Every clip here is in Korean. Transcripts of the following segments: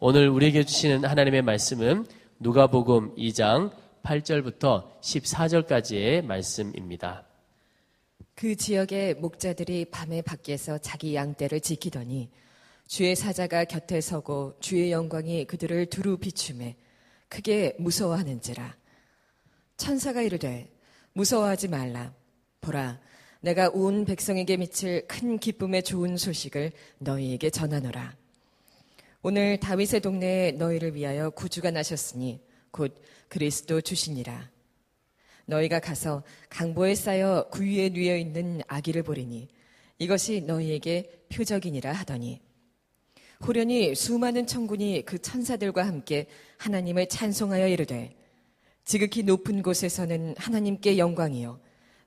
오늘 우리에게 주시는 하나님의 말씀은 누가복음 2장 8절부터 14절까지의 말씀입니다. 그 지역의 목자들이 밤에 밖에서 자기 양떼를 지키더니 주의 사자가 곁에 서고 주의 영광이 그들을 두루 비춤해 크게 무서워하는지라. 천사가 이르되 무서워하지 말라. 보라 내가 온 백성에게 미칠 큰 기쁨의 좋은 소식을 너희에게 전하노라 오늘 다윗의 동네에 너희를 위하여 구주가 나셨으니 곧 그리스도 주시니라 너희가 가서 강보에 쌓여 구유에 누여 있는 아기를 보리니 이것이 너희에게 표적이니라 하더니 호련히 수많은 천군이 그 천사들과 함께 하나님을 찬송하여 이르되 지극히 높은 곳에서는 하나님께 영광이요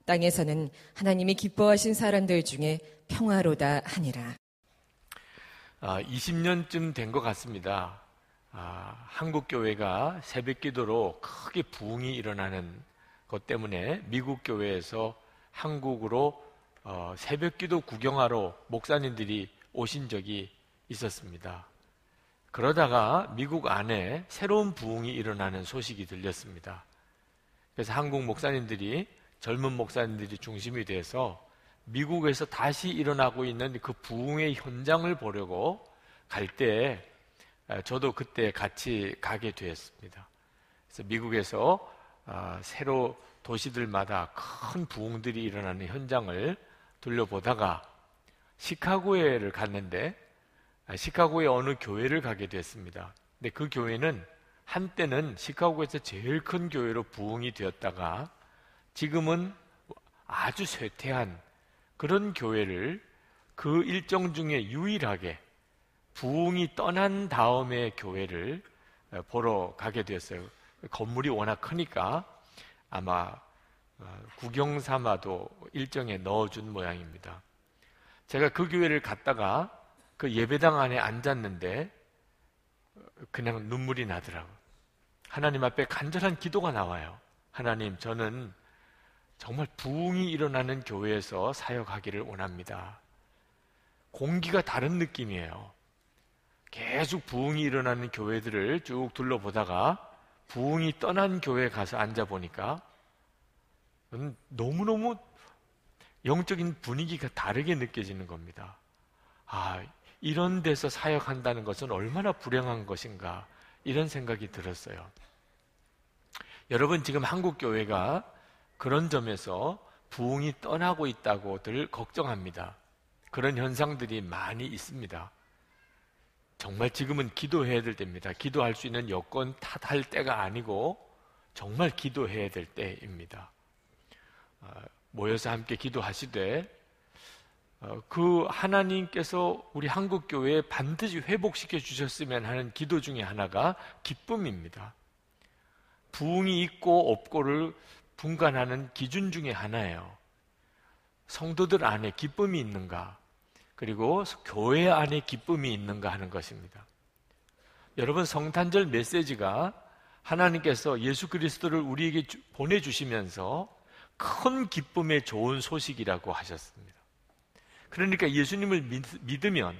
땅에서는 하나님이 기뻐하신 사람들 중에 평화로다 하니라. 아, 20년쯤 된 것 같습니다. 아, 한국 교회가 새벽 기도로 크게 부흥이 일어나는 것 때문에 미국 교회에서 한국으로 어, 새벽 기도 구경하러 목사님들이 오신 적이 있었습니다. 그러다가 미국 안에 새로운 부흥이 일어나는 소식이 들렸습니다. 그래서 한국 목사님들이 젊은 목사님들이 중심이 돼서 미국에서 다시 일어나고 있는 그 부흥의 현장을 보려고 갈 때 저도 그때 같이 가게 되었습니다. 그래서 미국에서 아, 새로 도시들마다 큰 부흥들이 일어나는 현장을 둘러보다가 시카고에를 갔는데 아, 시카고의 어느 교회를 가게 됐습니다. 근데 그 교회는 한때는 시카고에서 제일 큰 교회로 부흥이 되었다가 지금은 아주 쇠퇴한 그런 교회를 그 일정 중에 유일하게 부흥이 떠난 다음에 교회를 어, 보러 가게 되었어요. 건물이 워낙 크니까 아마 어, 구경 삼아도 일정에 넣어준 모양입니다. 제가 그 교회를 갔다가 그 예배당 안에 앉았는데 그냥 눈물이 나더라고. 하나님 앞에 간절한 기도가 나와요. 하나님, 저는 정말 부흥이 일어나는 교회에서 사역하기를 원합니다. 공기가 다른 느낌이에요. 계속 부흥이 일어나는 교회들을 쭉 둘러보다가 부흥이 떠난 교회에 가서 앉아 보니까 너무너무 영적인 분위기가 다르게 느껴지는 겁니다. 아, 이런 데서 사역한다는 것은 얼마나 불행한 것인가 이런 생각이 들었어요. 여러분 지금 한국 교회가 그런 점에서 부흥이 떠나고 있다고들 걱정합니다. 그런 현상들이 많이 있습니다. 정말 지금은 기도해야 될 때입니다. 기도할 수 있는 여건 탓할 때가 아니고 정말 기도해야 될 때입니다. 어, 모여서 함께 기도하시되 어, 그 하나님께서 우리 한국 교회에 반드시 회복시켜 주셨으면 하는 기도 중에 하나가 기쁨입니다. 부흥이 있고 없고를 분간하는 기준 중에 하나예요. 성도들 안에 기쁨이 있는가? 그리고 교회 안에 기쁨이 있는가 하는 것입니다. 여러분 성탄절 메시지가 하나님께서 예수 그리스도를 우리에게 보내주시면서 큰 기쁨의 좋은 소식이라고 하셨습니다. 그러니까 예수님을 믿으면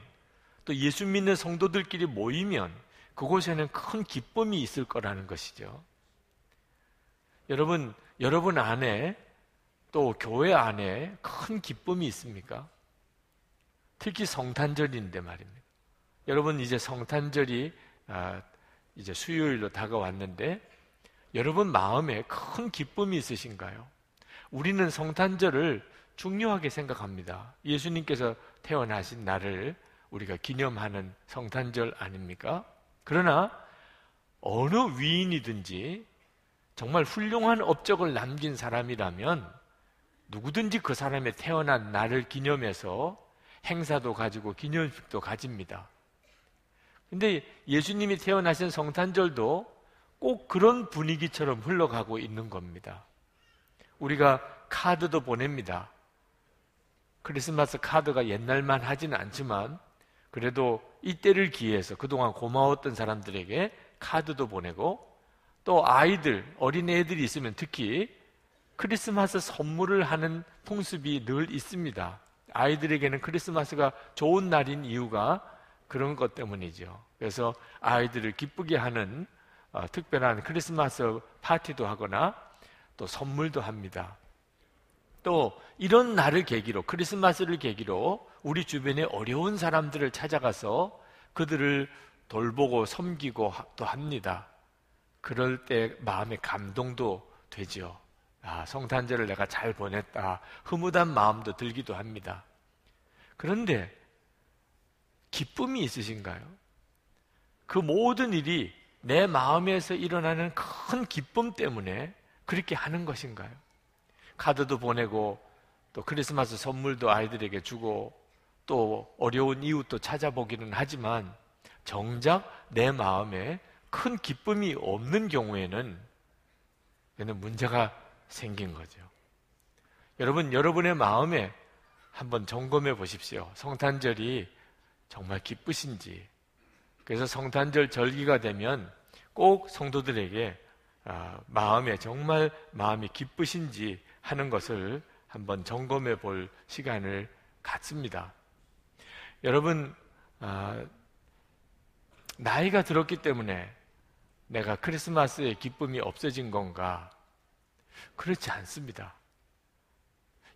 또 예수 믿는 성도들끼리 모이면 그곳에는 큰 기쁨이 있을 거라는 것이죠. 여러분, 여러분 안에 또 교회 안에 큰 기쁨이 있습니까? 특히 성탄절인데 말입니다. 여러분 이제 성탄절이 아, 이제 수요일로 다가왔는데 여러분 마음에 큰 기쁨이 있으신가요? 우리는 성탄절을 중요하게 생각합니다. 예수님께서 태어나신 날을 우리가 기념하는 성탄절 아닙니까? 그러나 어느 위인이든지 정말 훌륭한 업적을 남긴 사람이라면 누구든지 그 사람의 태어난 날을 기념해서 행사도 가지고 기념식도 가집니다. 근데 예수님이 태어나신 성탄절도 꼭 그런 분위기처럼 흘러가고 있는 겁니다. 우리가 카드도 보냅니다. 크리스마스 카드가 옛날만 하지는 않지만 그래도 이때를 기해서 그동안 고마웠던 사람들에게 카드도 보내고 또 아이들, 어린애들이 있으면 특히 크리스마스 선물을 하는 풍습이 늘 있습니다. 아이들에게는 크리스마스가 좋은 날인 이유가 그런 것 때문이죠. 그래서 아이들을 기쁘게 하는 어, 특별한 크리스마스 파티도 하거나 또 선물도 합니다. 또 이런 날을 계기로 크리스마스를 계기로 우리 주변에 어려운 사람들을 찾아가서 그들을 돌보고 섬기고 또 합니다. 그럴 때 마음의 감동도 되죠. 아, 성탄절을 내가 잘 보냈다. 흐뭇한 마음도 들기도 합니다. 그런데 기쁨이 있으신가요? 그 모든 일이 내 마음에서 일어나는 큰 기쁨 때문에 그렇게 하는 것인가요? 카드도 보내고 또 크리스마스 선물도 아이들에게 주고 또 어려운 이웃도 찾아보기는 하지만 정작 내 마음에 큰 기쁨이 없는 경우에는 얘는 문제가 생긴 거죠. 여러분, 여러분의 마음에 한번 점검해 보십시오. 성탄절이 정말 기쁘신지. 그래서 성탄절 절기가 되면 꼭 성도들에게 아, 마음에 정말 마음이 기쁘신지 하는 것을 한번 점검해 볼 시간을 갖습니다. 여러분, 아, 나이가 들었기 때문에 내가 크리스마스의 기쁨이 없어진 건가? 그렇지 않습니다.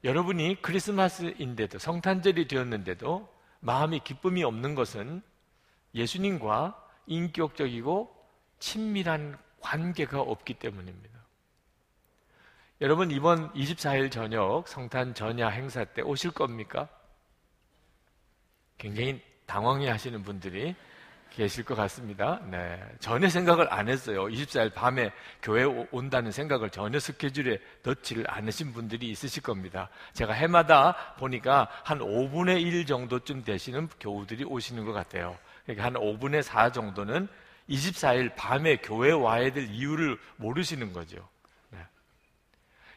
여러분이 크리스마스인데도 성탄절이 되었는데도 마음이 기쁨이 없는 것은 예수님과 인격적이고 친밀한 관계가 없기 때문입니다. 여러분 이번 24일 저녁 성탄 전야 행사 때 오실 겁니까? 굉장히 당황해 하시는 분들이 계실 것 같습니다. 네. 전혀 생각을 안 했어요. 24일 밤에 교회 온다는 생각을 전혀 스케줄에 넣지를 않으신 분들이 있으실 겁니다. 제가 해마다 보니까 한 5분의 1 정도쯤 되시는 교우들이 오시는 것 같아요. 그러니까 한 5분의 4 정도는 24일 밤에 교회 와야 될 이유를 모르시는 거죠. 네.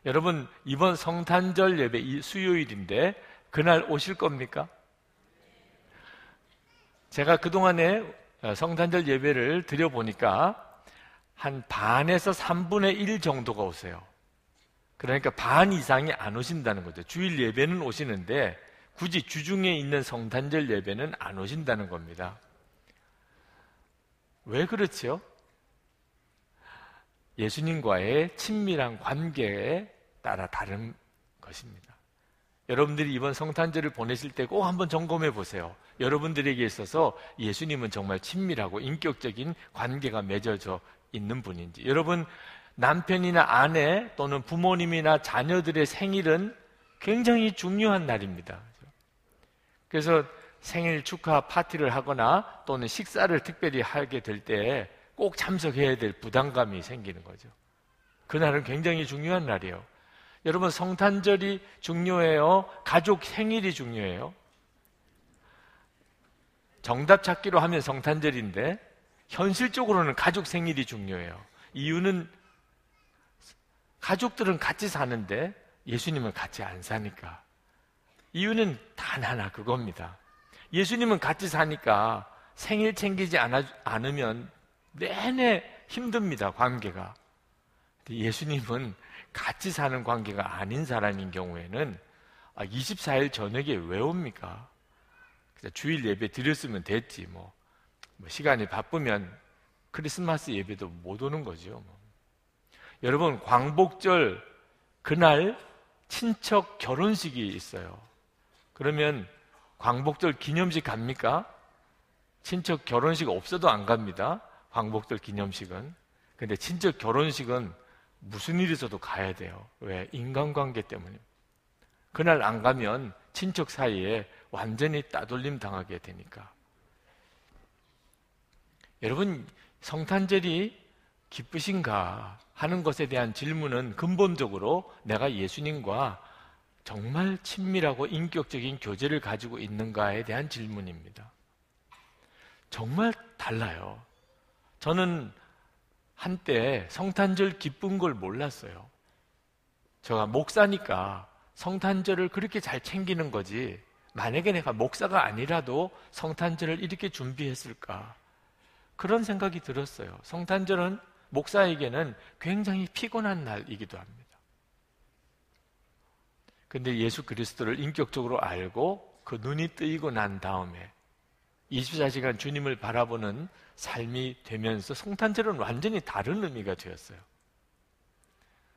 여러분, 이번 성탄절 예배 수요일인데 그날 오실 겁니까? 제가 그동안에 어, 성탄절 예배를 드려보니까 한 반에서 3분의 1 정도가 오세요. 그러니까 반 이상이 안 오신다는 거죠. 주일 예배는 오시는데 굳이 주중에 있는 성탄절 예배는 안 오신다는 겁니다. 왜 그렇지요? 예수님과의 친밀한 관계에 따라 다른 것입니다. 여러분들이 이번 성탄절을 보내실 때 꼭 한번 점검해 보세요. 여러분들에게 있어서 예수님은 정말 친밀하고 인격적인 관계가 맺어져 있는 분인지. 여러분, 남편이나 아내 또는 부모님이나 자녀들의 생일은 굉장히 중요한 날입니다. 그래서 생일 축하 파티를 하거나 또는 식사를 특별히 하게 될 때 꼭 참석해야 될 부담감이 생기는 거죠. 그날은 굉장히 중요한 날이에요. 여러분 성탄절이 중요해요. 가족 생일이 중요해요. 정답 찾기로 하면 성탄절인데 현실적으로는 가족 생일이 중요해요. 이유는 가족들은 같이 사는데 예수님은 같이 안 사니까. 이유는 단 하나 그겁니다. 예수님은 같이 사니까 생일 챙기지 않으면 내내 힘듭니다, 관계가. 예수님은 같이 사는 관계가 아닌 사람인 경우에는 24일 아, 저녁에 왜 옵니까? 주일 예배 드렸으면 됐지 뭐. 뭐 시간이 바쁘면 크리스마스 예배도 못 오는 거죠. 뭐. 여러분 광복절 그날 친척 결혼식이 있어요. 그러면 광복절 기념식 갑니까? 친척 결혼식 없어도 안 갑니다. 광복절 기념식은. 근데 친척 결혼식은 무슨 일이 있어도 가야 돼요. 왜? 인간관계 때문에. 그날 안 가면 친척 사이에 완전히 따돌림 당하게 되니까. 여러분, 성탄절이 기쁘신가 하는 것에 대한 질문은 근본적으로 내가 예수님과 정말 친밀하고 인격적인 교제를 가지고 있는가에 대한 질문입니다. 정말 달라요. 저는 한때 성탄절 기쁜 걸 몰랐어요. 제가 목사니까 성탄절을 그렇게 잘 챙기는 거지. 만약에 내가 목사가 아니라도 성탄절을 이렇게 준비했을까? 그런 생각이 들었어요. 성탄절은 목사에게는 굉장히 피곤한 날이기도 합니다. 근데 예수 그리스도를 인격적으로 알고 그 눈이 뜨이고 난 다음에 24시간 주님을 바라보는 삶이 되면서 성탄절은 완전히 다른 의미가 되었어요.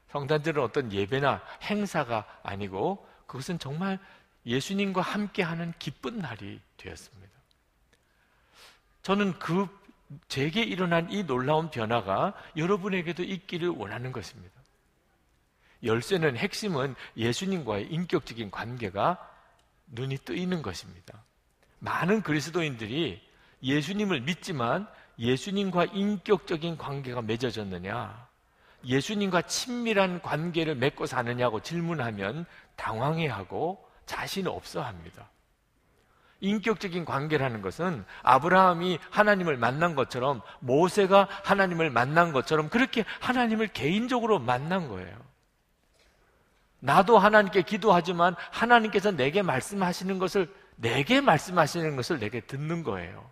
성탄절은 어떤 예배나 행사가 아니고 그것은 정말 예수님과 함께하는 기쁜 날이 되었습니다. 저는 그 제게 일어난 이 놀라운 변화가 여러분에게도 있기를 원하는 것입니다. 열쇠는 핵심은 예수님과의 인격적인 관계가 눈이 뜨이는 것입니다. 많은 그리스도인들이 예수님을 믿지만 예수님과 인격적인 관계가 맺어졌느냐, 예수님과 친밀한 관계를 맺고 사느냐고 질문하면 당황해하고 자신 없어 합니다. 인격적인 관계라는 것은 아브라함이 하나님을 만난 것처럼 모세가 하나님을 만난 것처럼 그렇게 하나님을 개인적으로 만난 거예요. 나도 하나님께 기도하지만 하나님께서 내게 말씀하시는 것을 내게 말씀하시는 것을 내게 듣는 거예요.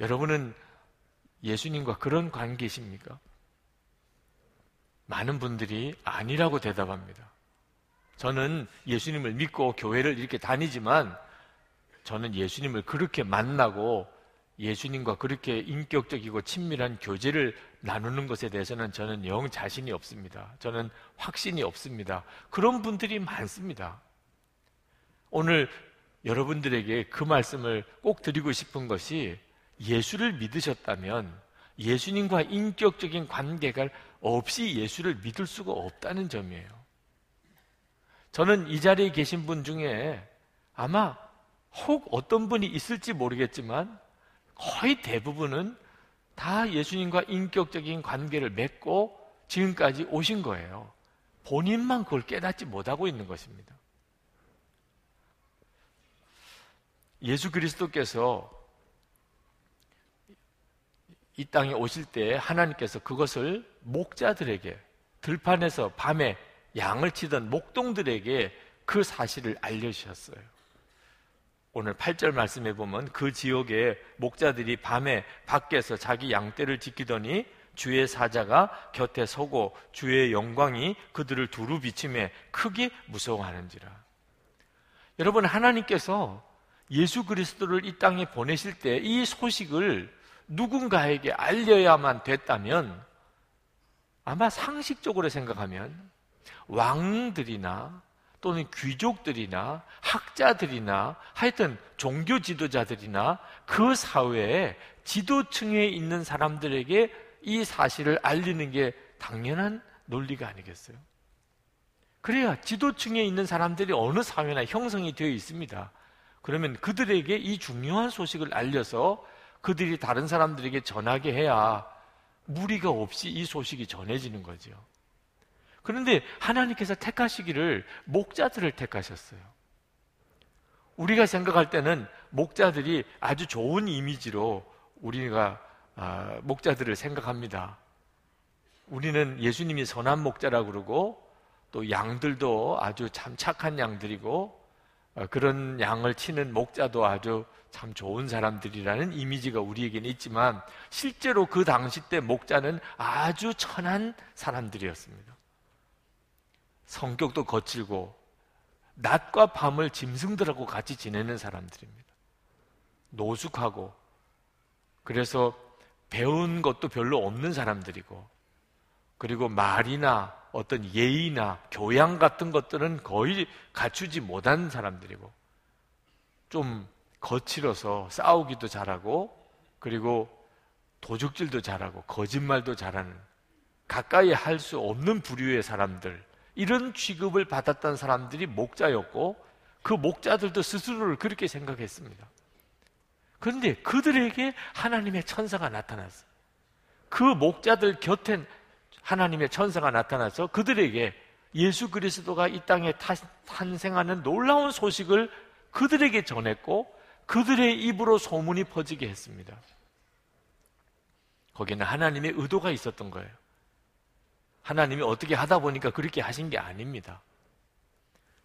여러분은 예수님과 그런 관계십니까? 많은 분들이 아니라고 대답합니다. 저는 예수님을 믿고 교회를 이렇게 다니지만 저는 예수님을 그렇게 만나고 예수님과 그렇게 인격적이고 친밀한 교제를 나누는 것에 대해서는 저는 영 자신이 없습니다. 저는 확신이 없습니다. 그런 분들이 많습니다. 오늘 여러분들에게 그 말씀을 꼭 드리고 싶은 것이 예수를 믿으셨다면 예수님과 인격적인 관계가 없이 예수를 믿을 수가 없다는 점이에요. 저는 이 자리에 계신 분 중에 아마 혹 어떤 분이 있을지 모르겠지만 거의 대부분은 다 예수님과 인격적인 관계를 맺고 지금까지 오신 거예요. 본인만 그걸 깨닫지 못하고 있는 것입니다. 예수 그리스도께서 이 땅에 오실 때 하나님께서 그것을 목자들에게 들판에서 밤에 양을 치던 목동들에게 그 사실을 알려주셨어요. 오늘 8절 말씀에 보면 그 지역의 목자들이 밤에 밖에서 자기 양떼를 지키더니 주의 사자가 곁에 서고 주의 영광이 그들을 두루 비침에 크게 무서워하는지라. 여러분 하나님께서 예수 그리스도를 이 땅에 보내실 때 이 소식을 누군가에게 알려야만 됐다면 아마 상식적으로 생각하면 왕들이나 또는 귀족들이나 학자들이나 하여튼 종교 지도자들이나 그 사회에 지도층에 있는 사람들에게 이 사실을 알리는 게 당연한 논리가 아니겠어요? 그래야 지도층에 있는 사람들이 어느 사회나 형성이 되어 있습니다. 그러면 그들에게 이 중요한 소식을 알려서 그들이 다른 사람들에게 전하게 해야 무리가 없이 이 소식이 전해지는 거죠. 그런데 하나님께서 택하시기를 목자들을 택하셨어요. 우리가 생각할 때는 목자들이 아주 좋은 이미지로 우리가 아, 목자들을 생각합니다. 우리는 예수님이 선한 목자라고 그러고 또 양들도 아주 참 착한 양들이고 어, 그런 양을 치는 목자도 아주 참 좋은 사람들이라는 이미지가 우리에게는 있지만 실제로 그 당시 때 목자는 아주 천한 사람들이었습니다. 성격도 거칠고 낮과 밤을 짐승들하고 같이 지내는 사람들입니다. 노숙하고 그래서 배운 것도 별로 없는 사람들이고 그리고 말이나 어떤 예의나 교양 같은 것들은 거의 갖추지 못한 사람들이고 좀 거칠어서 싸우기도 잘하고 그리고 도둑질도 잘하고 거짓말도 잘하는 가까이 할 수 없는 부류의 사람들 이런 취급을 받았던 사람들이 목자였고 그 목자들도 스스로를 그렇게 생각했습니다. 그런데 그들에게 하나님의 천사가 나타났어요. 그 목자들 곁엔 하나님의 천사가 나타나서 그들에게 예수 그리스도가 이 땅에 탄생하는 놀라운 소식을 그들에게 전했고 그들의 입으로 소문이 퍼지게 했습니다. 거기는 하나님의 의도가 있었던 거예요. 하나님이 어떻게 하다 보니까 그렇게 하신 게 아닙니다.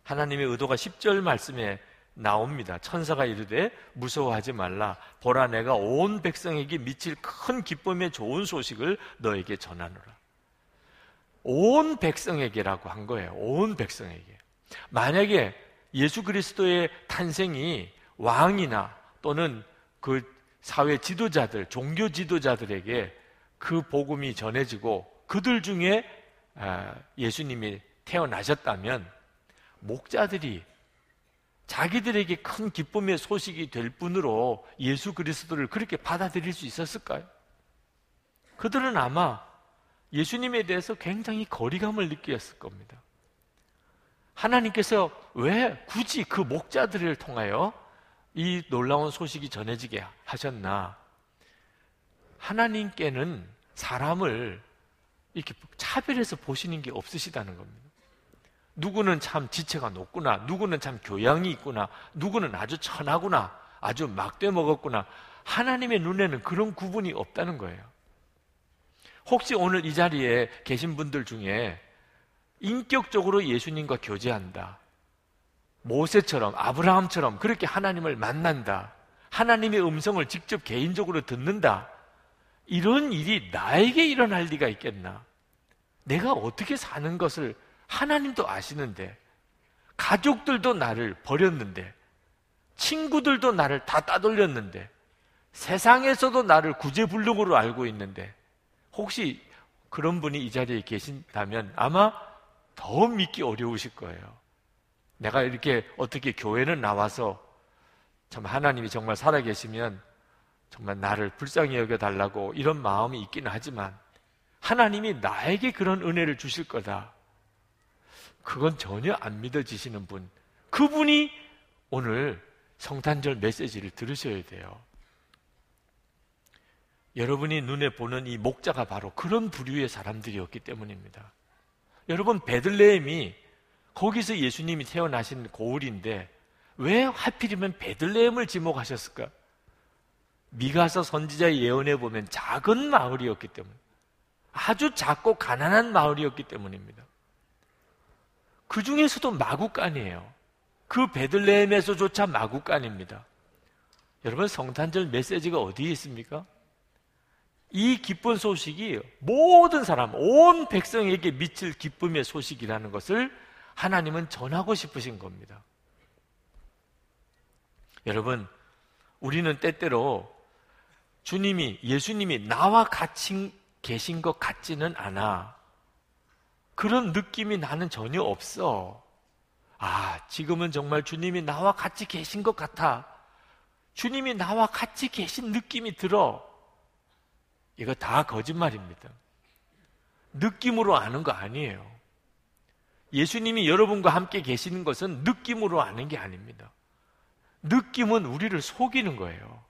하나님의 의도가 10절 말씀에 나옵니다. 천사가 이르되 무서워하지 말라. 보라 내가 온 백성에게 미칠 큰 기쁨의 좋은 소식을 너에게 전하노라. 온 백성에게라고 한 거예요. 온 백성에게. 만약에 예수 그리스도의 탄생이 왕이나 또는 그 사회 지도자들, 종교 지도자들에게 그 복음이 전해지고 그들 중에 아, 예수님이 태어나셨다면 목자들이 자기들에게 큰 기쁨의 소식이 될 뿐으로 예수 그리스도를 그렇게 받아들일 수 있었을까요? 그들은 아마 예수님에 대해서 굉장히 거리감을 느꼈을 겁니다. 하나님께서 왜 굳이 그 목자들을 통하여 이 놀라운 소식이 전해지게 하셨나? 하나님께는 사람을 이렇게 차별해서 보시는 게 없으시다는 겁니다. 누구는 참 지체가 높구나, 누구는 참 교양이 있구나, 누구는 아주 천하구나, 아주 막대 먹었구나. 하나님의 눈에는 그런 구분이 없다는 거예요. 혹시 오늘 이 자리에 계신 분들 중에 인격적으로 예수님과 교제한다. 모세처럼 아브라함처럼 그렇게 하나님을 만난다. 하나님의 음성을 직접 개인적으로 듣는다. 이런 일이 나에게 일어날 리가 있겠나? 내가 어떻게 사는 것을 하나님도 아시는데, 가족들도 나를 버렸는데, 친구들도 나를 다 따돌렸는데, 세상에서도 나를 구제불능으로 알고 있는데, 혹시 그런 분이 이 자리에 계신다면 아마 더 믿기 어려우실 거예요. 내가 이렇게 어떻게 교회는 나와서 참 하나님이 정말 살아계시면 정말 나를 불쌍히 여겨달라고 이런 마음이 있기는 하지만 하나님이 나에게 그런 은혜를 주실 거다. 그건 전혀 안 믿어지시는 분. 그분이 오늘 성탄절 메시지를 들으셔야 돼요. 여러분이 눈에 보는 이 목자가 바로 그런 부류의 사람들이었기 때문입니다. 여러분, 베들레헴이 거기서 예수님이 태어나신 고을인데 왜 하필이면 베들레헴을 지목하셨을까? 미가서 선지자의 예언에 보면 작은 마을이었기 때문 아주 작고 가난한 마을이었기 때문입니다. 그 중에서도 마구간이에요. 그 베들레헴에서조차 마구간입니다. 여러분 성탄절 메시지가 어디에 있습니까? 이 기쁜 소식이 모든 사람, 온 백성에게 미칠 기쁨의 소식이라는 것을 하나님은 전하고 싶으신 겁니다. 여러분, 우리는 때때로 주님이, 예수님이 나와 같이 계신 것 같지는 않아. 그런 느낌이 나는 전혀 없어. 아, 지금은 정말 주님이 나와 같이 계신 것 같아. 주님이 나와 같이 계신 느낌이 들어. 이거 다 거짓말입니다. 느낌으로 아는 거 아니에요. 예수님이 여러분과 함께 계시는 것은 느낌으로 아는 게 아닙니다. 느낌은 우리를 속이는 거예요.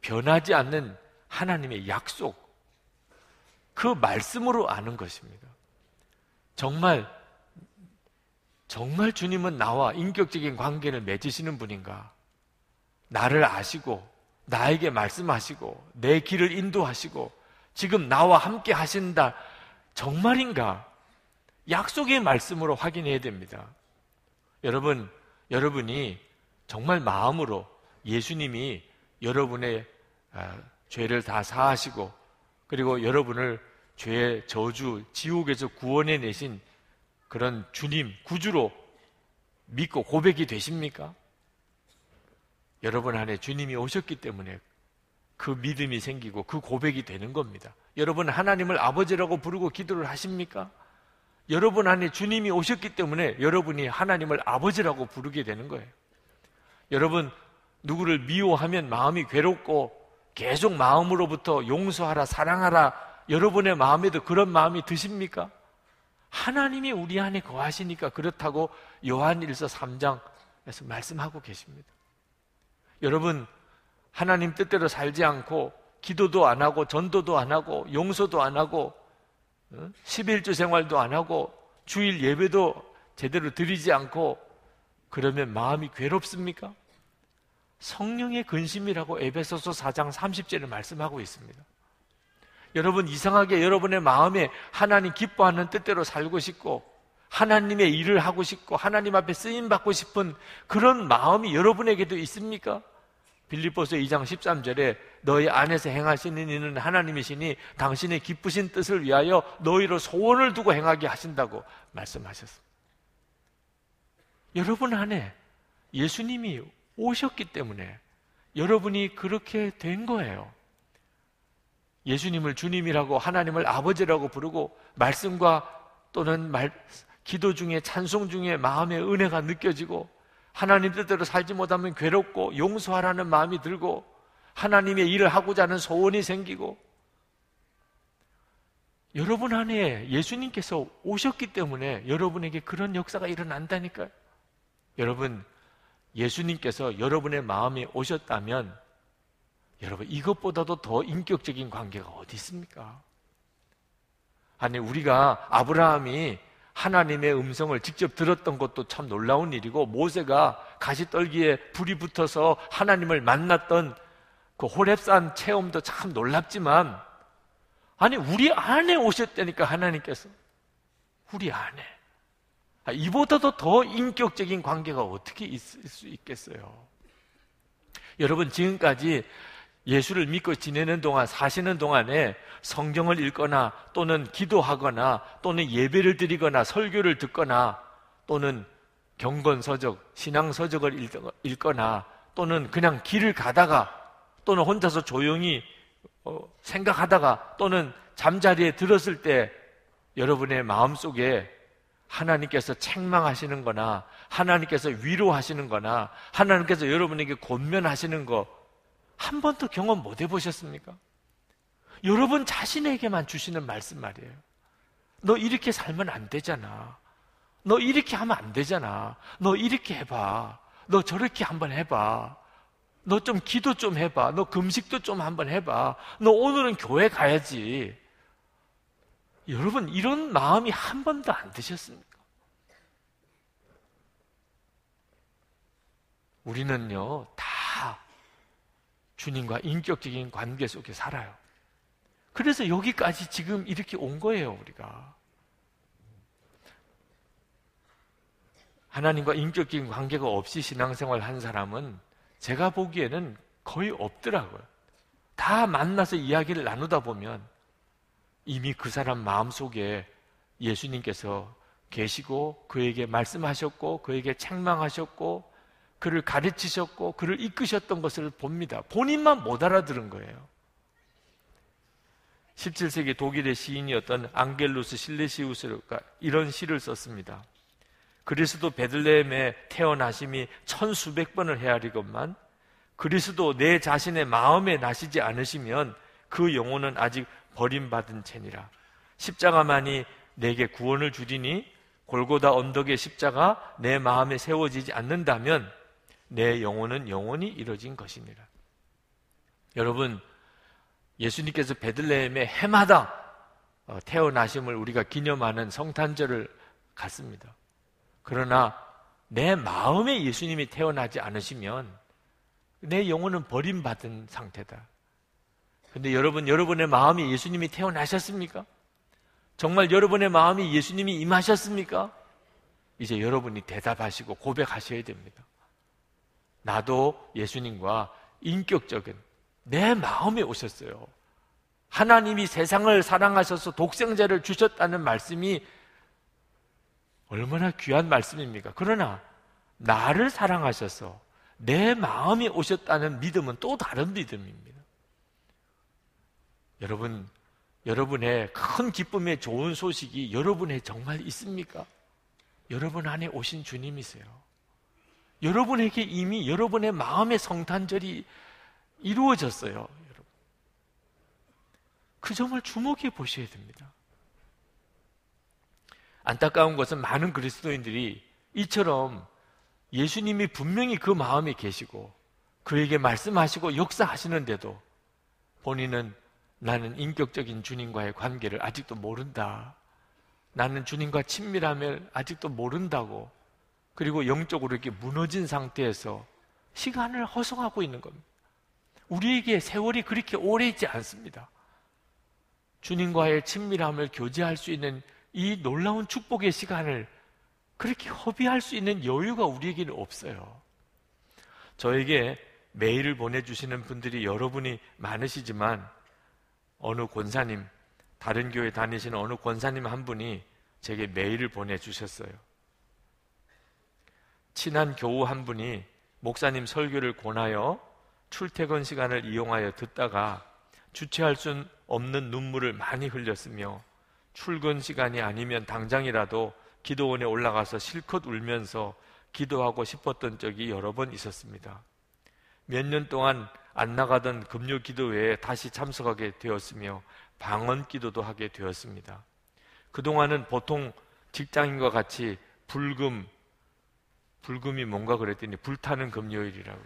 변하지 않는 하나님의 약속, 그 말씀으로 아는 것입니다. 정말, 정말 주님은 나와 인격적인 관계를 맺으시는 분인가? 나를 아시고, 나에게 말씀하시고, 내 길을 인도하시고, 지금 나와 함께 하신다. 정말인가? 약속의 말씀으로 확인해야 됩니다. 여러분, 여러분이 정말 마음으로 예수님이 여러분의 아, 죄를 다 사하시고 그리고 여러분을 죄의 저주, 지옥에서 구원해 내신 그런 주님, 구주로 믿고 고백이 되십니까? 여러분 안에 주님이 오셨기 때문에 그 믿음이 생기고 그 고백이 되는 겁니다. 여러분 하나님을 아버지라고 부르고 기도를 하십니까? 여러분 안에 주님이 오셨기 때문에 여러분이 하나님을 아버지라고 부르게 되는 거예요. 여러분 누구를 미워하면 마음이 괴롭고 계속 마음으로부터 용서하라, 사랑하라 여러분의 마음에도 그런 마음이 드십니까? 하나님이 우리 안에 거하시니까 그렇다고 요한 1서 3장에서 말씀하고 계십니다. 여러분 하나님 뜻대로 살지 않고 기도도 안 하고 전도도 안 하고 용서도 안 하고 11주 생활도 안 하고 주일 예배도 제대로 드리지 않고 그러면 마음이 괴롭습니까? 성령의 근심이라고 에베소서 4장 30절을 말씀하고 있습니다. 여러분 이상하게 여러분의 마음에 하나님 기뻐하는 뜻대로 살고 싶고 하나님의 일을 하고 싶고 하나님 앞에 쓰임 받고 싶은 그런 마음이 여러분에게도 있습니까? 빌립보서 2장 13절에 너희 안에서 행하시는 이는 하나님이시니 당신의 기쁘신 뜻을 위하여 너희로 소원을 두고 행하게 하신다고 말씀하셨습니다. 여러분 안에 예수님이 오셨기 때문에 여러분이 그렇게 된 거예요. 예수님을 주님이라고 하나님을 아버지라고 부르고 말씀과 또는 말, 기도 중에 찬송 중에 마음의 은혜가 느껴지고 하나님 뜻대로 살지 못하면 괴롭고 용서하라는 마음이 들고 하나님의 일을 하고자 하는 소원이 생기고 여러분 안에 예수님께서 오셨기 때문에 여러분에게 그런 역사가 일어난다니까요. 여러분, 예수님께서 여러분의 마음에 오셨다면 여러분, 이것보다도 더 인격적인 관계가 어디 있습니까? 아니, 우리가 아브라함이 하나님의 음성을 직접 들었던 것도 참 놀라운 일이고, 모세가 가시떨기에 불이 붙어서 하나님을 만났던 그 호랩산 체험도 참 놀랍지만, 아니, 우리 안에 오셨다니까, 하나님께서. 우리 안에. 아, 이보다도 더 인격적인 관계가 어떻게 있을 수 있겠어요? 여러분, 지금까지 예수를 믿고 지내는 동안, 사시는 동안에 성경을 읽거나 또는 기도하거나 또는 예배를 드리거나 설교를 듣거나 또는 경건서적, 신앙서적을 읽거나 또는 그냥 길을 가다가 또는 혼자서 조용히 어, 생각하다가 또는 잠자리에 들었을 때 여러분의 마음 속에 하나님께서 책망하시는 거나 하나님께서 위로하시는 거나 하나님께서 여러분에게 권면하시는 거 한 번도 경험 못 해보셨습니까? 여러분 자신에게만 주시는 말씀 말이에요. 너 이렇게 살면 안 되잖아. 너 이렇게 하면 안 되잖아. 너 이렇게 해봐. 너 저렇게 한번 해봐. 너 좀 기도 좀 해봐. 너 금식도 좀 한번 해봐. 너 오늘은 교회 가야지. 여러분, 이런 마음이 한 번도 안 드셨습니까? 우리는요, 다 주님과 인격적인 관계 속에 살아요. 그래서 여기까지 지금 이렇게 온 거예요, 우리가. 하나님과 인격적인 관계가 없이 신앙생활 한 사람은 제가 보기에는 거의 없더라고요. 다 만나서 이야기를 나누다 보면 이미 그 사람 마음 속에 예수님께서 계시고 그에게 말씀하셨고 그에게 책망하셨고 그를 가르치셨고 그를 이끄셨던 것을 봅니다. 본인만 못 알아들은 거예요. 17세기 독일의 시인이었던 앙겔루스 실레시우스가 이런 시를 썼습니다. 그리스도 베들레헴에 태어나심이 천수백 번을 헤아리건만 그리스도 내 자신의 마음에 나시지 않으시면 그 영혼은 아직 버림받은 채니라. 십자가만이 내게 구원을 주리니 골고다 언덕의 십자가 내 마음에 세워지지 않는다면 내 영혼은 영원히 이뤄진 것이니라. 여러분, 예수님께서 베들레헴의 해마다 어, 태어나심을 우리가 기념하는 성탄절을 갔습니다. 그러나 내 마음에 예수님이 태어나지 않으시면 내 영혼은 버림받은 상태다. 근데 여러분, 여러분의 마음이 예수님이 태어나셨습니까? 정말 여러분의 마음이 예수님이 임하셨습니까? 이제 여러분이 대답하시고 고백하셔야 됩니다. 나도 예수님과 인격적인 내 마음에 오셨어요. 하나님이 세상을 사랑하셔서 독생자를 주셨다는 말씀이 얼마나 귀한 말씀입니까? 그러나 나를 사랑하셔서 내 마음에 오셨다는 믿음은 또 다른 믿음입니다. 여러분, 여러분의 큰 기쁨의 좋은 소식이 여러분의 정말 있습니까? 여러분 안에 오신 주님이세요. 여러분에게 이미 여러분의 마음의 성탄절이 이루어졌어요. 그 점을 주목해 보셔야 됩니다. 안타까운 것은 많은 그리스도인들이 이처럼 예수님이 분명히 그 마음에 계시고 그에게 말씀하시고 역사하시는데도 본인은 나는 인격적인 주님과의 관계를 아직도 모른다. 나는 주님과 친밀함을 아직도 모른다고. 그리고 영적으로 이렇게 무너진 상태에서 시간을 허송하고 있는 겁니다. 우리에게 세월이 그렇게 오래 있지 않습니다. 주님과의 친밀함을 교제할 수 있는 이 놀라운 축복의 시간을 그렇게 허비할 수 있는 여유가 우리에게는 없어요. 저에게 메일을 보내주시는 분들이 여러분이 많으시지만 어느 권사님, 다른 교회 다니시는 어느 권사님 한 분이 제게 메일을 보내주셨어요. 친한 교우 한 분이 목사님 설교를 권하여 출퇴근 시간을 이용하여 듣다가 주체할 수 없는 눈물을 많이 흘렸으며 출근 시간이 아니면 당장이라도 기도원에 올라가서 실컷 울면서 기도하고 싶었던 적이 여러 번 있었습니다. 몇 년 동안 안 나가던 금요 기도회에 다시 참석하게 되었으며 방언 기도도 하게 되었습니다. 그동안은 보통 직장인과 같이 불금, 불금이 뭔가 그랬더니 불타는 금요일이라고.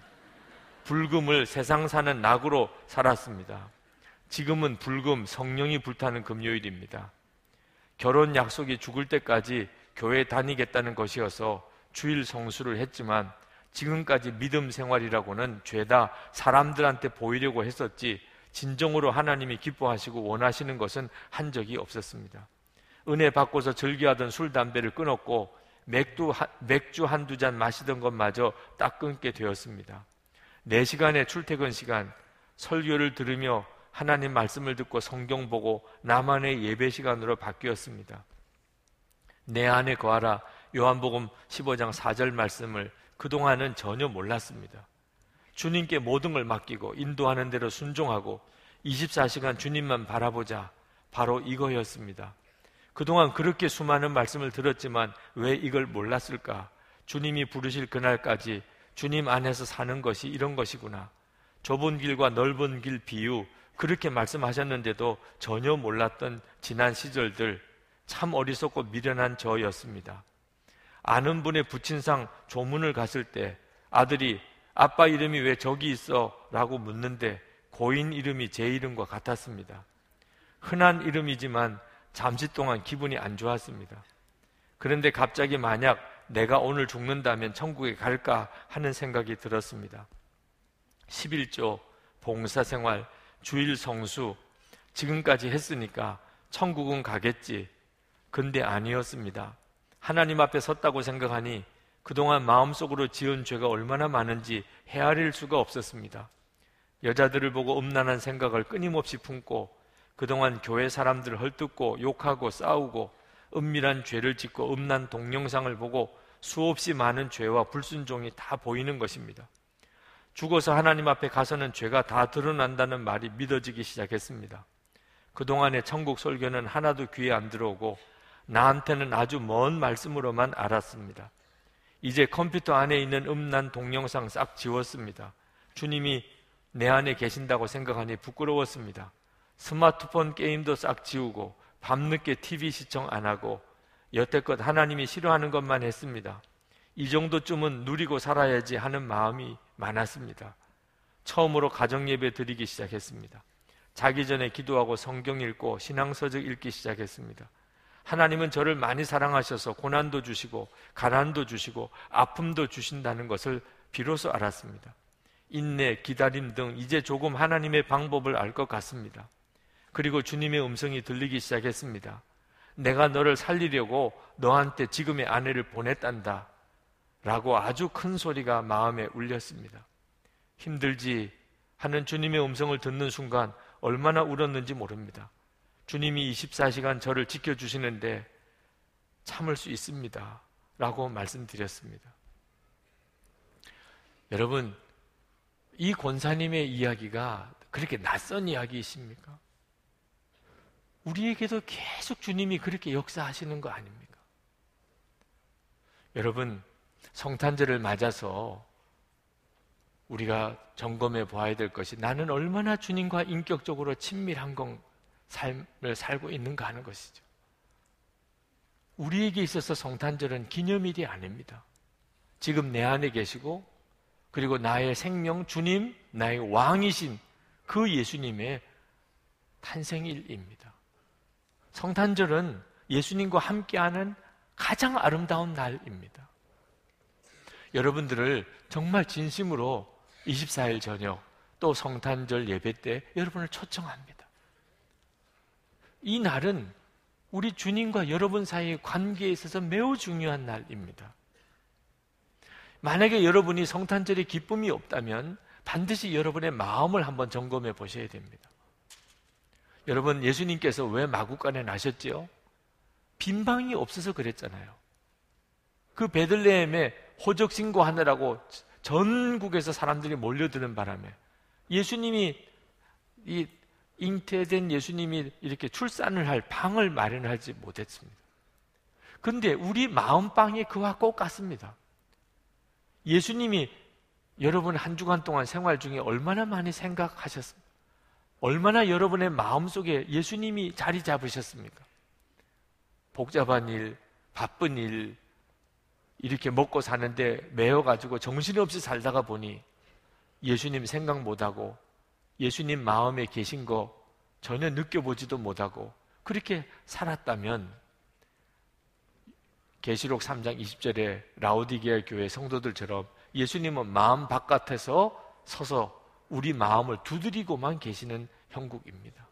불금을 세상 사는 낙으로 살았습니다. 지금은 불금, 성령이 불타는 금요일입니다. 결혼 약속이 죽을 때까지 교회 다니겠다는 것이어서 주일 성수를 했지만 지금까지 믿음 생활이라고는 죄다 사람들한테 보이려고 했었지 진정으로 하나님이 기뻐하시고 원하시는 것은 한 적이 없었습니다. 은혜 받고서 즐겨하던 술, 담배를 끊었고 맥주, 맥주 한두 잔 마시던 것마저 딱 끊게 되었습니다. 4시간의 출퇴근 시간, 설교를 들으며 하나님 말씀을 듣고 성경 보고 나만의 예배 시간으로 바뀌었습니다. 내 안에 거하라 요한복음 15장 4절 말씀을 그동안은 전혀 몰랐습니다. 주님께 모든 걸 맡기고 인도하는 대로 순종하고 24시간 주님만 바라보자. 바로 이거였습니다. 그동안 그렇게 수많은 말씀을 들었지만 왜 이걸 몰랐을까? 주님이 부르실 그날까지 주님 안에서 사는 것이 이런 것이구나. 좁은 길과 넓은 길 비유, 그렇게 말씀하셨는데도 전혀 몰랐던 지난 시절들, 참 어리석고 미련한 저였습니다. 아는 분의 부친상 조문을 갔을 때 아들이 아빠 이름이 왜 저기 있어? 라고 묻는데 고인 이름이 제 이름과 같았습니다. 흔한 이름이지만 잠시 동안 기분이 안 좋았습니다. 그런데 갑자기 만약 내가 오늘 죽는다면 천국에 갈까 하는 생각이 들었습니다. 11조, 봉사생활, 주일 성수, 지금까지 했으니까 천국은 가겠지. 근데 아니었습니다. 하나님 앞에 섰다고 생각하니 그동안 마음속으로 지은 죄가 얼마나 많은지 헤아릴 수가 없었습니다. 여자들을 보고 음란한 생각을 끊임없이 품고 그동안 교회 사람들을 헐뜯고 욕하고 싸우고 은밀한 죄를 짓고 음란 동영상을 보고 수없이 많은 죄와 불순종이 다 보이는 것입니다. 죽어서 하나님 앞에 가서는 죄가 다 드러난다는 말이 믿어지기 시작했습니다. 그동안의 천국 설교는 하나도 귀에 안 들어오고 나한테는 아주 먼 말씀으로만 알았습니다. 이제 컴퓨터 안에 있는 음란 동영상 싹 지웠습니다. 주님이 내 안에 계신다고 생각하니 부끄러웠습니다. 스마트폰 게임도 싹 지우고 밤늦게 TV 시청 안 하고 여태껏 하나님이 싫어하는 것만 했습니다. 이 정도쯤은 누리고 살아야지 하는 마음이 많았습니다. 처음으로 가정 예배 드리기 시작했습니다. 자기 전에 기도하고 성경 읽고 신앙서적 읽기 시작했습니다. 하나님은 저를 많이 사랑하셔서 고난도 주시고 가난도 주시고 아픔도 주신다는 것을 비로소 알았습니다. 인내, 기다림 등 이제 조금 하나님의 방법을 알 것 같습니다. 그리고 주님의 음성이 들리기 시작했습니다. 내가 너를 살리려고 너한테 지금의 아내를 보냈단다. 라고 아주 큰 소리가 마음에 울렸습니다. 힘들지 하는 주님의 음성을 듣는 순간 얼마나 울었는지 모릅니다. 주님이 24시간 저를 지켜주시는데 참을 수 있습니다. 라고 말씀드렸습니다. 여러분, 이 권사님의 이야기가 그렇게 낯선 이야기이십니까? 우리에게도 계속 주님이 그렇게 역사하시는 거 아닙니까? 여러분, 성탄절을 맞아서 우리가 점검해 보아야 될 것이 나는 얼마나 주님과 인격적으로 친밀한 건 삶을 살고 있는가 하는 것이죠. 우리에게 있어서 성탄절은 기념일이 아닙니다. 지금 내 안에 계시고 그리고 나의 생명 주님, 나의 왕이신 그 예수님의 탄생일입니다. 성탄절은 예수님과 함께하는 가장 아름다운 날입니다. 여러분들을 정말 진심으로 24일 저녁 또 성탄절 예배 때 여러분을 초청합니다. 이 날은 우리 주님과 여러분 사이의 관계에 있어서 매우 중요한 날입니다. 만약에 여러분이 성탄절에 기쁨이 없다면 반드시 여러분의 마음을 한번 점검해 보셔야 됩니다. 여러분, 예수님께서 왜 마구간에 나셨지요? 빈방이 없어서 그랬잖아요. 그 베들레헴에 호적 신고하느라고 전국에서 사람들이 몰려드는 바람에 예수님이 이 잉태된 예수님이 이렇게 출산을 할 방을 마련하지 못했습니다. 근데 우리 마음방이 그와 꼭 같습니다. 예수님이 여러분 한 주간 동안 생활 중에 얼마나 많이 생각하셨습니까? 얼마나 여러분의 마음 속에 예수님이 자리 잡으셨습니까? 복잡한 일, 바쁜 일, 이렇게 먹고 사는데 매여가지고 정신없이 살다가 보니 예수님 생각 못하고 예수님 마음에 계신 거 전혀 느껴보지도 못하고 그렇게 살았다면 계시록 3장 20절에 라우디게아 교회 성도들처럼 예수님은 마음 바깥에서 서서 우리 마음을 두드리고만 계시는 형국입니다.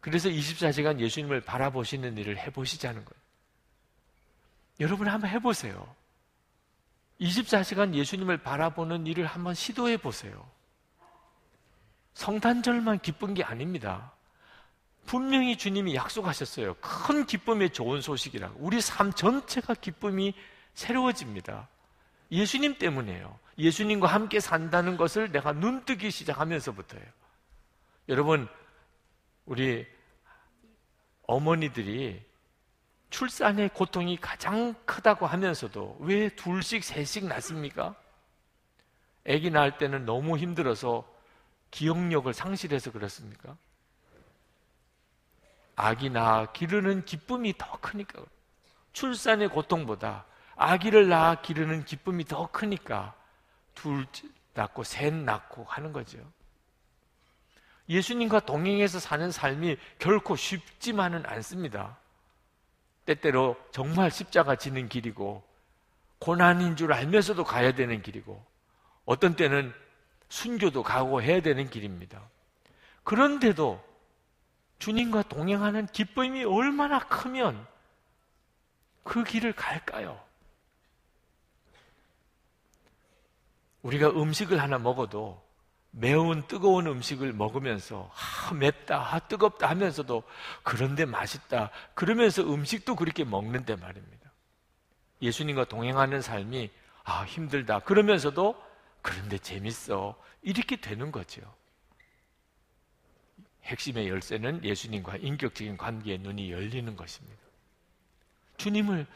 그래서 24시간 예수님을 바라보시는 일을 해보시자는 거예요. 여러분 한번 해보세요. 24시간 예수님을 바라보는 일을 한번 시도해 보세요. 성탄절만 기쁜 게 아닙니다. 분명히 주님이 약속하셨어요. 큰 기쁨의 좋은 소식이라고. 우리 삶 전체가 기쁨이 새로워집니다. 예수님 때문이에요. 예수님과 함께 산다는 것을 내가 눈뜨기 시작하면서부터예요. 여러분, 우리 어머니들이 출산의 고통이 가장 크다고 하면서도 왜 둘씩, 셋씩 낳습니까? 아기 낳을 때는 너무 힘들어서 기억력을 상실해서 그렇습니까? 아기 낳아 기르는 기쁨이 더 크니까 출산의 고통보다 아기를 낳아 기르는 기쁨이 더 크니까 둘 낳고 셋 낳고 하는 거죠. 예수님과 동행해서 사는 삶이 결코 쉽지만은 않습니다. 때때로 정말 십자가 지는 길이고 고난인 줄 알면서도 가야 되는 길이고 어떤 때는 순교도 가고 해야 되는 길입니다. 그런데도 주님과 동행하는 기쁨이 얼마나 크면 그 길을 갈까요? 우리가 음식을 하나 먹어도 매운 뜨거운 음식을 먹으면서 아, 맵다, 아, 뜨겁다 하면서도 그런데 맛있다. 그러면서 음식도 그렇게 먹는데 말입니다. 예수님과 동행하는 삶이 아, 힘들다. 그러면서도 그런데 재밌어. 이렇게 되는 거죠. 핵심의 열쇠는 예수님과 인격적인 관계의 눈이 열리는 것입니다. 주님을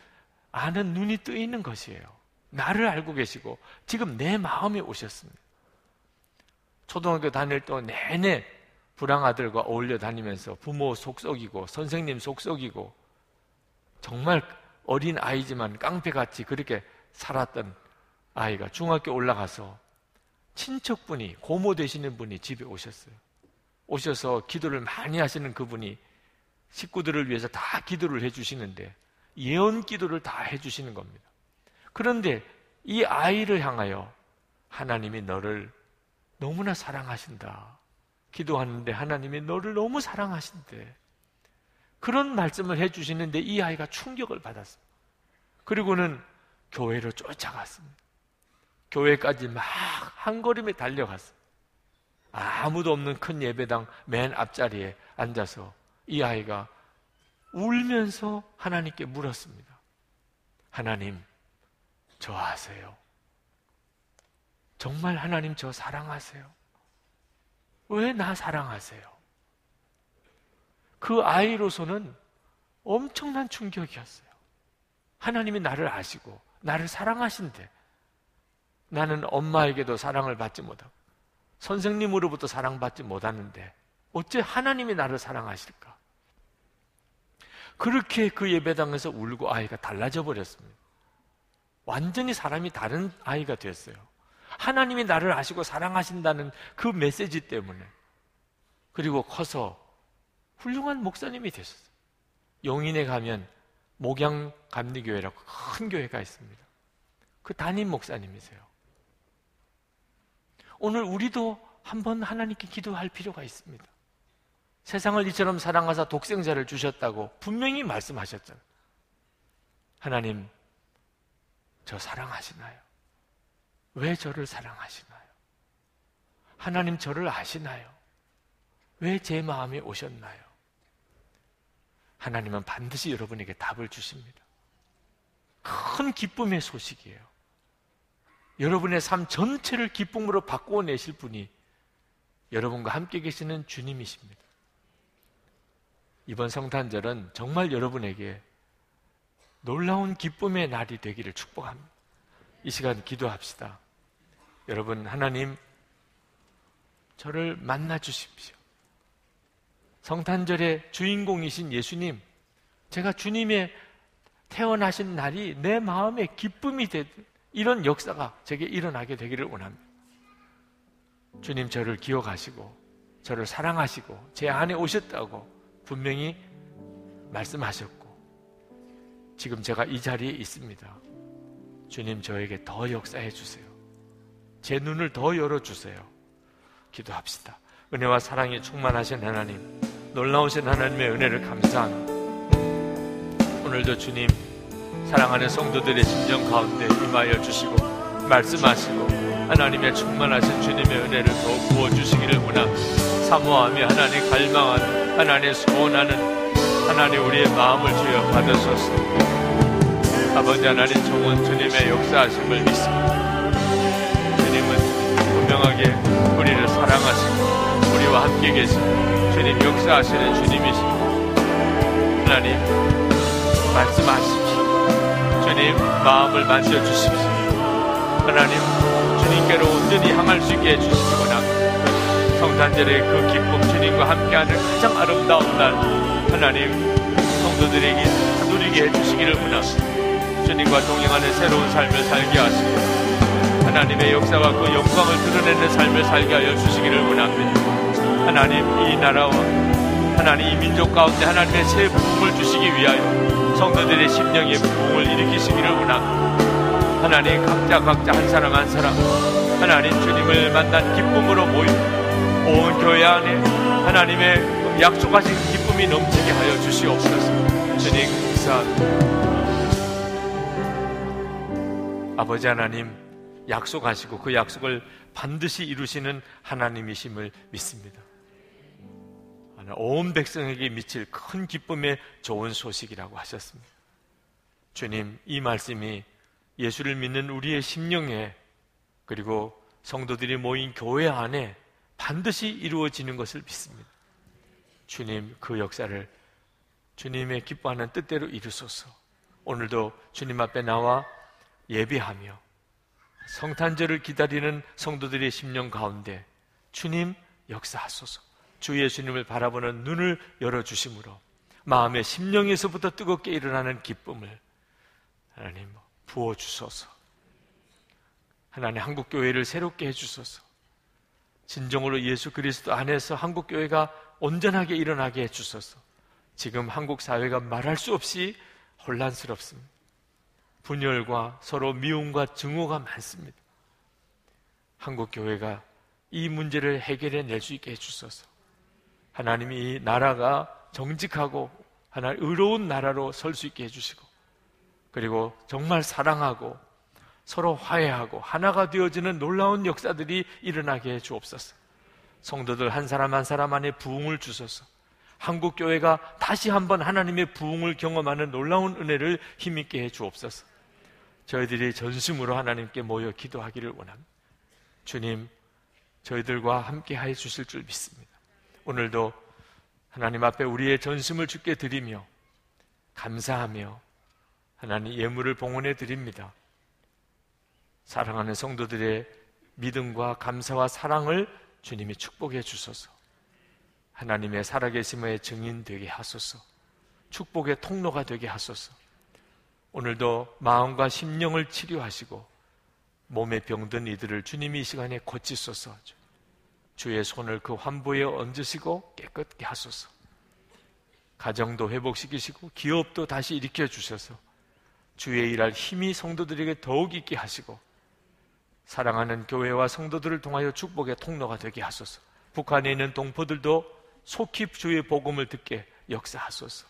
아는 눈이 뜨이는 것이에요. 나를 알고 계시고 지금 내 마음에 오셨습니다. 초등학교 다닐 때 내내 불황아들과 어울려 다니면서 부모 속썩이고 선생님 속썩이고 정말 어린 아이지만 깡패같이 그렇게 살았던 아이가 중학교 올라가서 친척분이 고모 되시는 분이 집에 오셨어요. 오셔서 기도를 많이 하시는 그분이 식구들을 위해서 다 기도를 해주시는데 예언 기도를 다 해주시는 겁니다. 그런데 이 아이를 향하여 하나님이 너를 너무나 사랑하신다. 기도하는데 하나님이 너를 너무 사랑하신대. 그런 말씀을 해주시는데 이 아이가 충격을 받았습니다. 그리고는 교회로 쫓아갔습니다. 교회까지 막 한 걸음에 달려갔어요. 아무도 없는 큰 예배당 맨 앞자리에 앉아서 이 아이가 울면서 하나님께 물었습니다. 하나님, 저 아세요? 정말 하나님 저 사랑하세요? 왜 나 사랑하세요? 그 아이로서는 엄청난 충격이었어요. 하나님이 나를 아시고 나를 사랑하신데 나는 엄마에게도 사랑을 받지 못하고 선생님으로부터 사랑받지 못하는데 어째 하나님이 나를 사랑하실까? 그렇게 그 예배당에서 울고 아이가 달라져 버렸습니다. 완전히 사람이 다른 아이가 됐어요. 하나님이 나를 아시고 사랑하신다는 그 메시지 때문에. 그리고 커서 훌륭한 목사님이 되셨어요. 용인에 가면 목양 감리교회라고 큰 교회가 있습니다. 그 담임 목사님이세요. 오늘 우리도 한번 하나님께 기도할 필요가 있습니다. 세상을 이처럼 사랑하사 독생자를 주셨다고 분명히 말씀하셨잖아요. 하나님, 저 사랑하시나요? 왜 저를 사랑하시나요? 하나님 저를 아시나요? 왜 제 마음에 오셨나요? 하나님은 반드시 여러분에게 답을 주십니다. 큰 기쁨의 소식이에요. 여러분의 삶 전체를 기쁨으로 바꾸어 내실 분이 여러분과 함께 계시는 주님이십니다. 이번 성탄절은 정말 여러분에게 놀라운 기쁨의 날이 되기를 축복합니다. 이 시간 기도합시다. 여러분, 하나님, 저를 만나 주십시오. 성탄절의 주인공이신 예수님, 제가 주님의 태어나신 날이 내 마음의 기쁨이 되 이런 역사가 제게 일어나게 되기를 원합니다. 주님 저를 기억하시고 저를 사랑하시고 제 안에 오셨다고 분명히 말씀하셨고 지금 제가 이 자리에 있습니다. 주님 저에게 더 역사해 주세요. 제 눈을 더 열어 주세요. 기도합시다. 은혜와 사랑이 충만하신 하나님, 놀라우신 하나님의 은혜를 감사합니다. 오늘도 주님 사랑하는 성도들의 심정 가운데 임하여 주시고 말씀하시고 하나님의 충만하신 주님의 은혜를 더 부어 주시기를 원합니다. 사모하며 하나님 갈망하는 하나님 소원하는 하나님 우리의 마음을 주여 받으소서 아버지 하나님 종은 주님의 역사하심을 믿습니다. 주님은 분명하게 우리를 사랑하시고 우리와 함께 계시고 주님 역사하시는 주님이십니다. 하나님 말씀하십시오. 주님 마음을 만져주십시오. 하나님 주님께로 온전히 향할 수 있게 원합니다. 성탄절의 그 기쁨 주님과 함께하는 가장 아름다운 날 하나님 성도들에게 누리게 해주시기를 원합니다. 주님과 동행하는 새로운 삶을 살게 하시고 하나님의 역사와 그 영광을 드러내는 삶을 살게 하여 주시기를 원합니다. 하나님 이 나라와 하나님 이 민족 가운데 하나님의 새 부흥을 주시기 위하여 성도들의 심령의 부흥을 일으키시기를 원합니다. 하나님 각자 각자 한 사람 한 사람 하나님 주님을 만난 기쁨으로 모인 온 교회 안에 하나님의 약속하신 기쁨 이 넘치게 하여 주시옵소서. 주님 감사합니다. 아버지 하나님 약속하시고 그 약속을 반드시 이루시는 하나님이심을 믿습니다. 온 백성에게 미칠 큰 기쁨의 좋은 소식이라고 하셨습니다. 주님, 이 말씀이 예수를 믿는 우리의 심령에 그리고 성도들이 모인 교회 안에 반드시 이루어지는 것을 믿습니다. 주님, 그 역사를 주님의 기뻐하는 뜻대로 이루소서. 오늘도 주님 앞에 나와 예배하며 성탄절을 기다리는 성도들의 심령 가운데 주님 역사하소서. 주 예수님을 바라보는 눈을 열어주심으로 마음의 심령에서부터 뜨겁게 일어나는 기쁨을 하나님 부어주소서. 하나님 한국교회를 새롭게 해주소서. 진정으로 예수 그리스도 안에서 한국교회가 온전하게 일어나게 해주소서. 지금 한국 사회가 말할 수 없이 혼란스럽습니다. 분열과 서로 미움과 증오가 많습니다. 한국 교회가 이 문제를 해결해 낼 수 있게 해주소서. 하나님이 이 나라가 정직하고 하나님 의로운 나라로 설 수 있게 해주시고 그리고 정말 사랑하고 서로 화해하고 하나가 되어지는 놀라운 역사들이 일어나게 해 주옵소서. 성도들 한 사람 한 사람 안에 부흥을 주소서. 한국 교회가 다시 한번 하나님의 부흥을 경험하는 놀라운 은혜를 힘있게 해 주옵소서. 저희들이 전심으로 하나님께 모여 기도하기를 원합니다. 주님, 저희들과 함께 해 주실 줄 믿습니다. 오늘도 하나님 앞에 우리의 전심을 주께 드리며 감사하며 하나님 예물을 봉헌해 드립니다. 사랑하는 성도들의 믿음과 감사와 사랑을 주님이 축복해 주소서. 하나님의 살아계심의 증인 되게 하소서. 축복의 통로가 되게 하소서. 오늘도 마음과 심령을 치료하시고 몸에 병든 이들을 주님이 이 시간에 고치소서. 주의 손을 그 환부에 얹으시고 깨끗게 하소서. 가정도 회복시키시고 기업도 다시 일으켜 주셔서 주의 일할 힘이 성도들에게 더욱 있게 하시고 사랑하는 교회와 성도들을 통하여 축복의 통로가 되게 하소서. 북한에 있는 동포들도 속히 주의 복음을 듣게 역사하소서.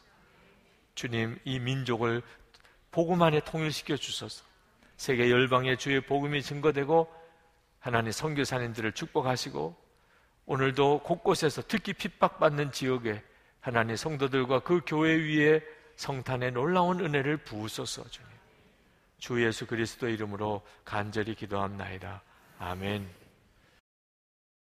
주님, 이 민족을 복음 안에 통일시켜 주소서. 세계 열방에 주의 복음이 증거되고 하나님 선교사님들을 축복하시고 오늘도 곳곳에서 특히 핍박받는 지역에 하나님 성도들과 그 교회 위에 성탄의 놀라운 은혜를 부으소서 주님. 주 예수 그리스도 이름으로 간절히 기도합나이다. 아멘.